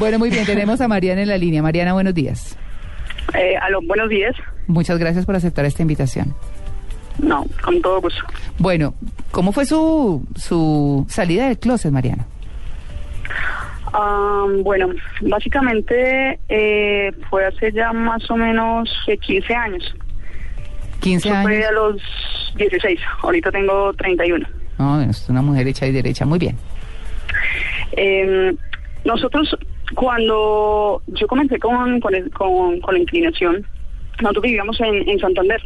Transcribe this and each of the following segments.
Bueno, muy bien, tenemos a Mariana en la línea. Mariana, buenos días. Eh, aló, buenos días. Muchas gracias por aceptar esta invitación. No, con todo gusto. Bueno, ¿cómo fue su, su salida del closet, Mariana? Ah, bueno, básicamente eh, fue hace ya más o menos eh, 15 años. 15 Eso Fue años. a los 16. Ahorita tengo 31. No, bueno, es una mujer hecha y derecha. Muy bien. Eh, nosotros, cuando yo comencé con, con, el- con- con la inclinación, nosotros vivíamos en, en Santander,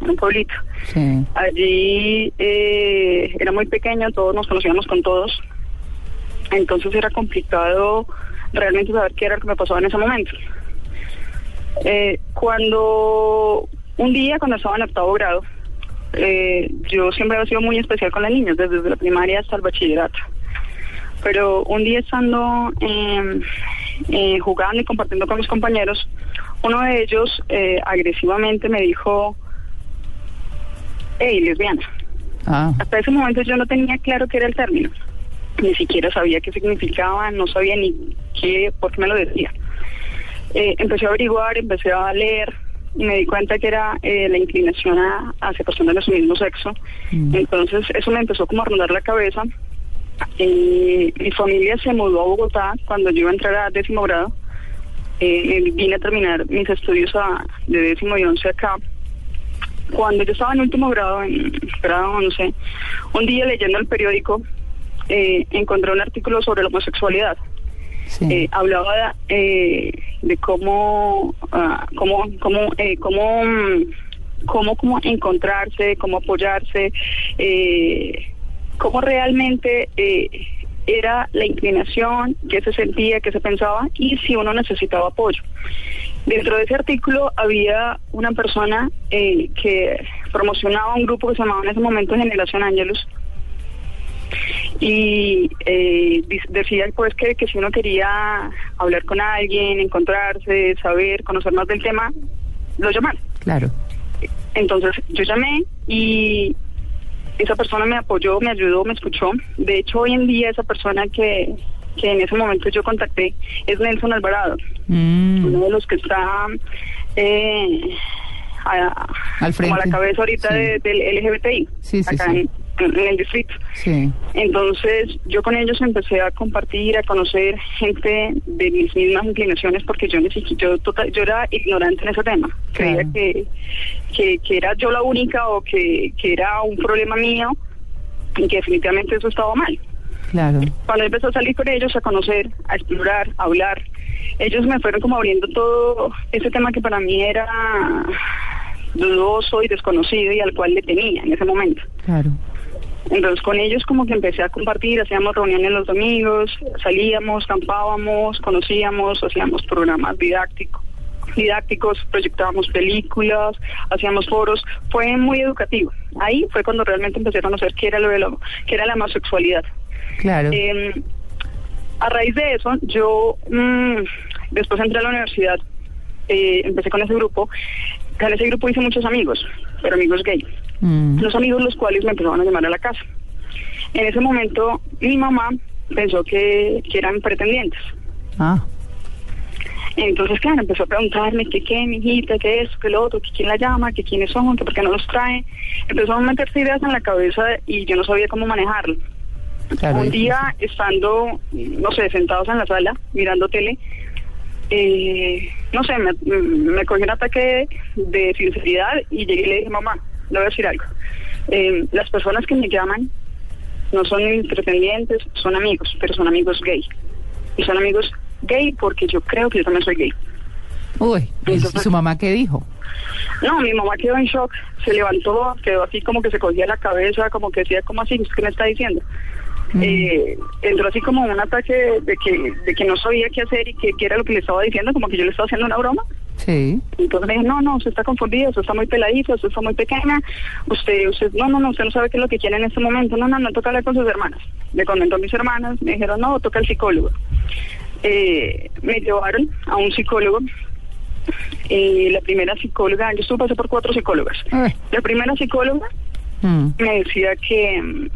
en un pueblito. Sí. Allí eh, era muy pequeño, todos nos conocíamos con todos. Entonces era complicado realmente saber qué era lo que me pasaba en ese momento. Eh, cuando un día, cuando estaba en octavo grado, eh, yo siempre había sido muy especial con las niñas, desde la primaria hasta el bachillerato. Pero un día estando eh, eh, jugando y compartiendo con mis compañeros, uno de ellos eh, agresivamente me dijo, hey, lesbiana. Ah, Hasta ese momento yo no tenía claro qué era el término. Ni siquiera sabía qué significaba, no sabía ni qué, por qué me lo decía. Eh, empecé a averiguar, empecé a leer y me di cuenta que era eh, la inclinación a- hacia personas de su mismo sexo. Mm. Entonces eso me empezó como a rondar la cabeza. Eh, mi familia se mudó a Bogotá cuando yo iba a entrar a décimo grado. Eh, me vine a terminar mis estudios a- de décimo y once acá cuando yo estaba en último grado, en grado 11, un día leyendo el periódico, eh, encontré un artículo sobre la homosexualidad. sí. Eh, hablaba eh, de cómo, ah, cómo, cómo, eh, cómo, mm, cómo, cómo encontrarse, cómo apoyarse, eh, cómo realmente eh, era la inclinación, qué se sentía, qué se pensaba y si uno necesitaba apoyo. Dentro de ese artículo había una persona eh, que promocionaba un grupo que se llamaba en ese momento Generación Ángelus y eh, decía pues que, que si uno quería hablar con alguien, encontrarse, saber, conocer más del tema, lo llamara. Claro. Entonces yo llamé y esa persona me apoyó, me ayudó, me escuchó. De hecho, hoy en día esa persona que, que en ese momento yo contacté es Nelson Alvarado, Mm, uno de los que está eh, a, Al como a la frente, cabeza ahorita sí. de- del LGBTI, Sí, sí, acá. En, en el distrito. sí. Entonces yo con ellos empecé a compartir, a conocer gente de mis mismas inclinaciones porque yo yo, total- yo era ignorante en ese tema. Creía Claro. que, que, que era yo la única o que, que era un problema mío y que definitivamente eso estaba mal. Claro. Cuando empecé a salir con ellos, a conocer, a explorar, a hablar, ellos me fueron como abriendo todo ese tema que para mí era dudoso y desconocido y al cual le tenía en ese momento. Claro. Entonces con ellos como que empecé a compartir, hacíamos reuniones los domingos, salíamos, campábamos, conocíamos, hacíamos programas didácticos didácticos, proyectábamos películas, hacíamos foros, fue muy educativo. Ahí fue cuando realmente empecé a conocer qué era lo de lo, qué era la homosexualidad. Claro. Eh, a raíz de eso, yo mm, después entré a la universidad, eh, empecé con ese grupo. En ese grupo hice muchos amigos, pero amigos gay. Mm, Los amigos los cuales me empezaban a llamar a la casa. En ese momento, mi mamá pensó que, que eran pretendientes. Ah, Entonces, claro, empezó a preguntarme que qué, mi hijita, qué es, qué lo otro, que quién la llama, que quiénes son, que por qué no los trae. Empezó a meterse ideas en la cabeza y yo no sabía cómo manejarlo. claro. Un día, estando, no sé, sentados en la sala, mirando tele, eh, no sé, me, me cogió un ataque de sinceridad y llegué y le dije, mamá, le voy a decir algo. Eh, las personas que me llaman no son pretendientes, son amigos, pero son amigos gay. Y son amigos gay porque yo creo que yo también soy gay. Uy, ¿y su mamá qué dijo? No, mi mamá quedó en shock, se levantó, quedó así como que se cogía la cabeza, como que decía, ¿cómo así? ¿Qué me está diciendo? eh, entró así como un ataque de que, de que no sabía qué hacer y que, qué era lo que le estaba diciendo, como que yo le estaba haciendo una broma. Sí. Entonces me dijo, no, no, usted está confundida, usted está muy peladita, usted está muy pequeña, usted, usted, no, no, no, usted no sabe qué es lo que quiere en este momento, no, no, no, toca hablar con sus hermanas. Le comentó a mis hermanas, me dijeron, no, toca al psicólogo. Eh, me llevaron a un psicólogo, eh, la primera psicóloga, yo estuve pasé por cuatro psicólogas. Ay. La primera psicóloga Mm, me decía que, mm,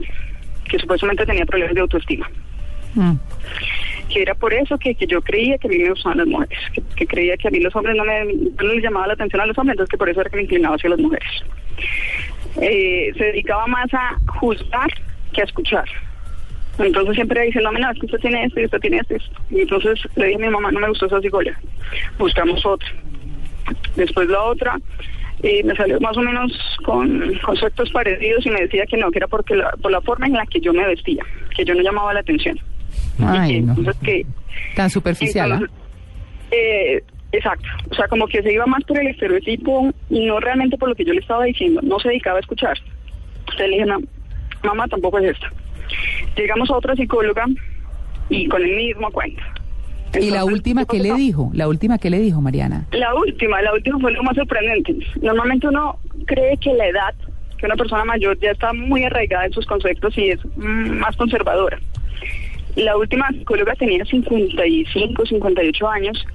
que supuestamente tenía problemas de autoestima mm. Que era por eso que, que yo creía que a mí me gustaban las mujeres, que, creía que a mí los hombres no me no les llamaba la atención a los hombres, entonces que por eso era que me inclinaba hacia las mujeres. Eh, se dedicaba más a juzgar que a escuchar. Entonces siempre diciéndome, no, es que usted tiene esto y usted tiene esto. y. Y entonces le dije a mi mamá, no me gustó esa psicóloga, buscamos otra. Después la otra, eh, me salió más o menos con conceptos parecidos y me decía que no, que era porque por la forma en la que yo me vestía, que yo no llamaba la atención. Ay, que, no. que Tan superficial, ¿ah? entonces, eh, exacto. O sea, como que se iba más por el estereotipo y no realmente por lo que yo le estaba diciendo. No se dedicaba a escuchar. Entonces le dije, no, mamá, tampoco es esta. Llegamos a otra psicóloga y con el mismo cuento. ¿Y la última qué le dijo? La última qué le dijo, Mariana? La última, la última fue lo más sorprendente. Normalmente uno cree que la edad, que una persona mayor ya está muy arraigada en sus conceptos y es mm, más conservadora. La última psicóloga tenía 55, 58 años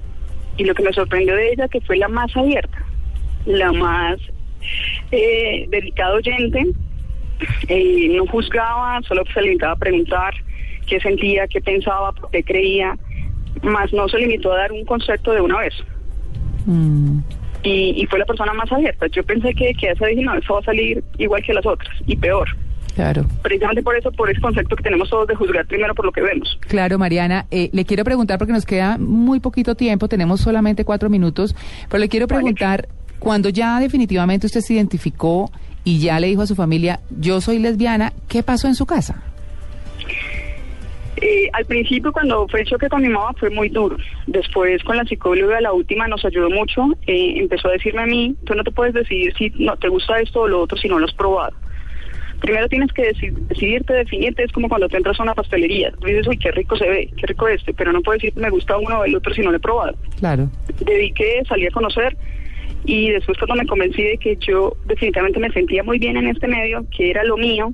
y lo que me sorprendió de ella que fue la más abierta, la más eh, dedicada oyente, eh, no juzgaba, solo se limitaba a preguntar qué sentía, qué pensaba, por qué creía, más no se limitó a dar un concepto de una vez. Mm, Y, y fue la persona más abierta. Yo pensé que, que esa dije, no, eso va a salir igual que las otras, y peor. Claro. Precisamente por eso, por ese concepto que tenemos todos de juzgar primero por lo que vemos. Claro, Mariana, eh, le quiero preguntar porque nos queda muy poquito tiempo, tenemos solamente cuatro minutos, pero le quiero Vale. preguntar, cuando ya definitivamente usted se identificó y ya le dijo a su familia, yo soy lesbiana, ¿qué pasó en su casa? Eh, al principio, cuando fue el choque con mi mamá, fue muy duro. Después, con la psicóloga, la última nos ayudó mucho. Eh, empezó a decirme a mí, tú no te puedes decidir si no te gusta esto o lo otro si no lo has probado. Primero tienes que deci- decidirte, definirte. Es como cuando te entras a una pastelería. Tú dices, uy, qué rico se ve, qué rico este, pero no puedes decir, me gusta uno o el otro si no lo he probado. Claro. dediqué, salí a conocer y después cuando me convencí de que yo definitivamente me sentía muy bien en este medio, que era lo mío,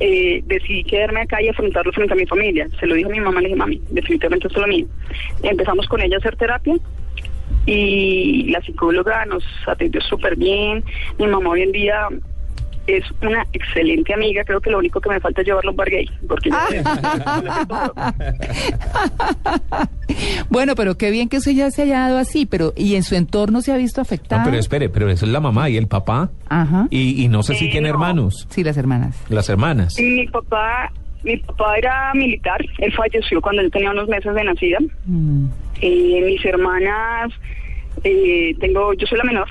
eh, decidí quedarme acá y afrontarlo frente a mi familia. Se lo dije a mi mamá, le dije, mami, definitivamente esto es lo mío. Empezamos con ella a hacer terapia y la psicóloga nos atendió súper bien. Mi mamá hoy en día es una excelente amiga, creo que lo único que me falta es llevarlo a un bar gay, porque ella- Bueno, pero qué bien que usted ya se haya dado así, pero ¿y en su entorno se ha visto afectado? No, pero espere, pero eso es la mamá y el papá. Ajá. Y, y no sé si Eh, tiene no. hermanos, Sí, las hermanas. las hermanas. Mi papá, mi papá era militar, él falleció cuando yo tenía unos meses de nacida. Mm, Eh, mis hermanas, eh, tengo, yo soy la menor.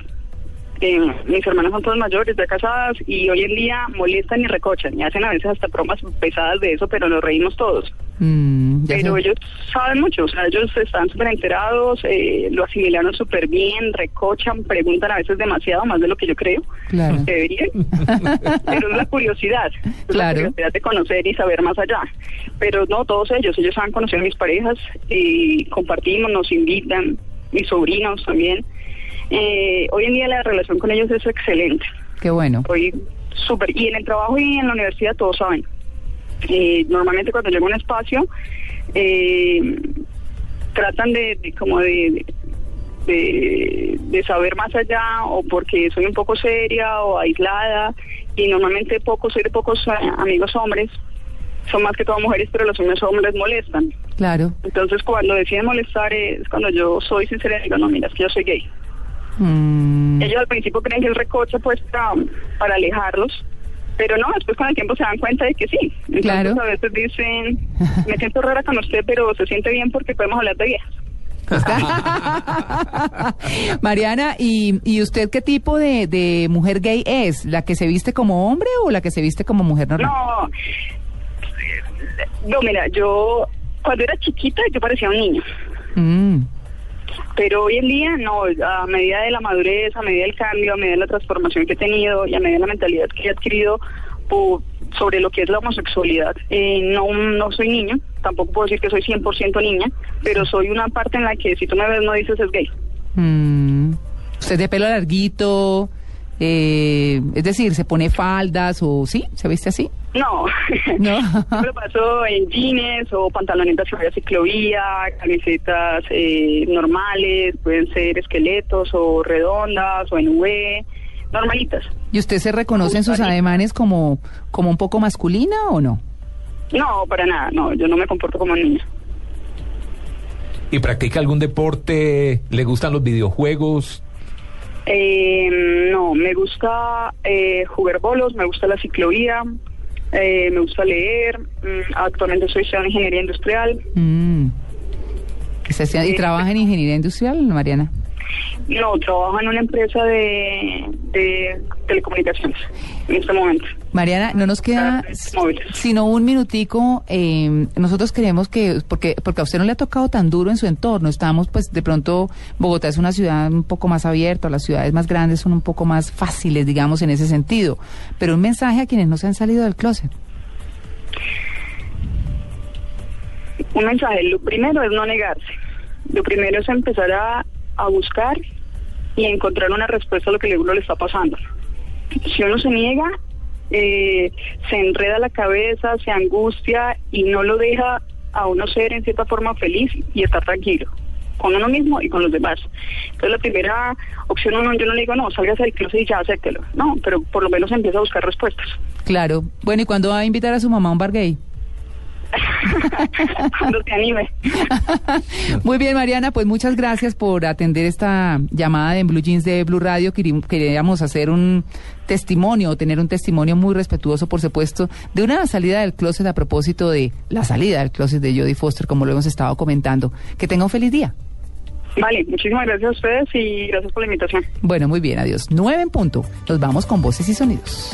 Eh, mis hermanas son todas mayores, ya casadas, y hoy en día molestan y recochan, y hacen a veces hasta bromas pesadas de eso, pero nos reímos todos. mm, Pero sé. ellos saben mucho, o sea, ellos están súper enterados, eh, lo asimilaron súper bien, recochan, preguntan a veces demasiado, más de lo que yo creo Claro. que deberían. Pero es la curiosidad, es Claro. la curiosidad de conocer y saber más allá. Pero no, todos ellos, ellos han conocido a mis parejas y compartimos, nos invitan, mis sobrinos también. Eh, hoy en día la relación con ellos es excelente. Qué bueno. Hoy súper. Y en el trabajo y en la universidad todos saben. Eh, normalmente cuando llego a un espacio, eh, tratan de, de como de, de, de saber más allá o porque soy un poco seria o aislada y normalmente pocos, soy de pocos eh, amigos hombres, son más que todo mujeres, pero los hombres hombres molestan. Claro. Entonces cuando deciden molestar es cuando yo soy sincera y digo, no, mira, es que yo soy gay. Mm, Ellos al principio creen que es recocha pues para, para alejarlos, pero no, después con el tiempo se dan cuenta de que sí. Entonces Claro. a veces dicen, me siento rara con usted, pero se siente bien porque podemos hablar de viejas. Mariana, ¿y, ¿y usted qué tipo de, de mujer gay es? ¿La que se viste como hombre o la que se viste como mujer normal? No, no, mira, yo cuando era chiquita yo parecía un niño. Mm, Pero hoy en día no, a medida de la madurez, a medida del cambio, a medida de la transformación que he tenido y a medida de la mentalidad que he adquirido, por, sobre lo que es la homosexualidad. Eh, no, no soy niño, tampoco puedo decir que soy 100% niña, pero soy una parte en la que si tú me ves no dices es gay. Mm. ¿Usted de pelo larguito? Eh, es decir, ¿se pone faldas o sí? ¿Se viste así? No, No. lo paso en jeans o pantalonetas que vaya ciclovía, camisetas eh, normales, pueden ser esqueletos o redondas o en V, normalitas. ¿Y usted se reconoce en sus ademanes como, como un poco masculina o no? No, para nada, no, yo no me comporto como niña. ¿Y practica algún deporte? ¿Le gustan los videojuegos? Eh, no, me gusta eh, jugar bolos, me gusta la ciclovía, eh, me gusta leer. mm, actualmente soy estudiando ingeniería industrial. Mm. ¿Está haciendo- ¿Y Eh, trabaja en ingeniería industrial, Mariana? No, trabajo en una empresa de, de telecomunicaciones en este momento. Mariana, no nos queda sino un minutico. eh, nosotros queremos que, porque, porque a usted no le ha tocado tan duro en su entorno. Estamos, pues, de pronto, Bogotá es una ciudad un poco más abierta, las ciudades más grandes son un poco más fáciles, digamos, en ese sentido. Pero un mensaje a quienes no se han salido del closet. Un mensaje, lo primero es no negarse. Lo primero es empezar a, a buscar y encontrar una respuesta a lo que a uno le está pasando. Si uno se niega, eh, se enreda la cabeza, se angustia y no lo deja a uno ser en cierta forma feliz y estar tranquilo con uno mismo y con los demás. Entonces la primera opción uno, yo no le digo, no, salgas del closet y ya acéptelo. No, pero por lo menos empieza a buscar respuestas. Claro. Bueno, ¿y cuándo va a invitar a su mamá a un bar gay? Cuando te anime. Muy bien, Mariana, pues muchas gracias por atender esta llamada de en Blue Jeans de Blue Radio. Querí- Queríamos hacer un testimonio, tener un testimonio muy respetuoso, por supuesto, de una salida del closet a propósito de la salida del closet de Jodie Foster, como lo hemos estado comentando. Que tenga un feliz día. Vale, muchísimas gracias a ustedes y gracias por la invitación. Bueno, muy bien, adiós. Nueve en punto. Nos vamos con voces y sonidos.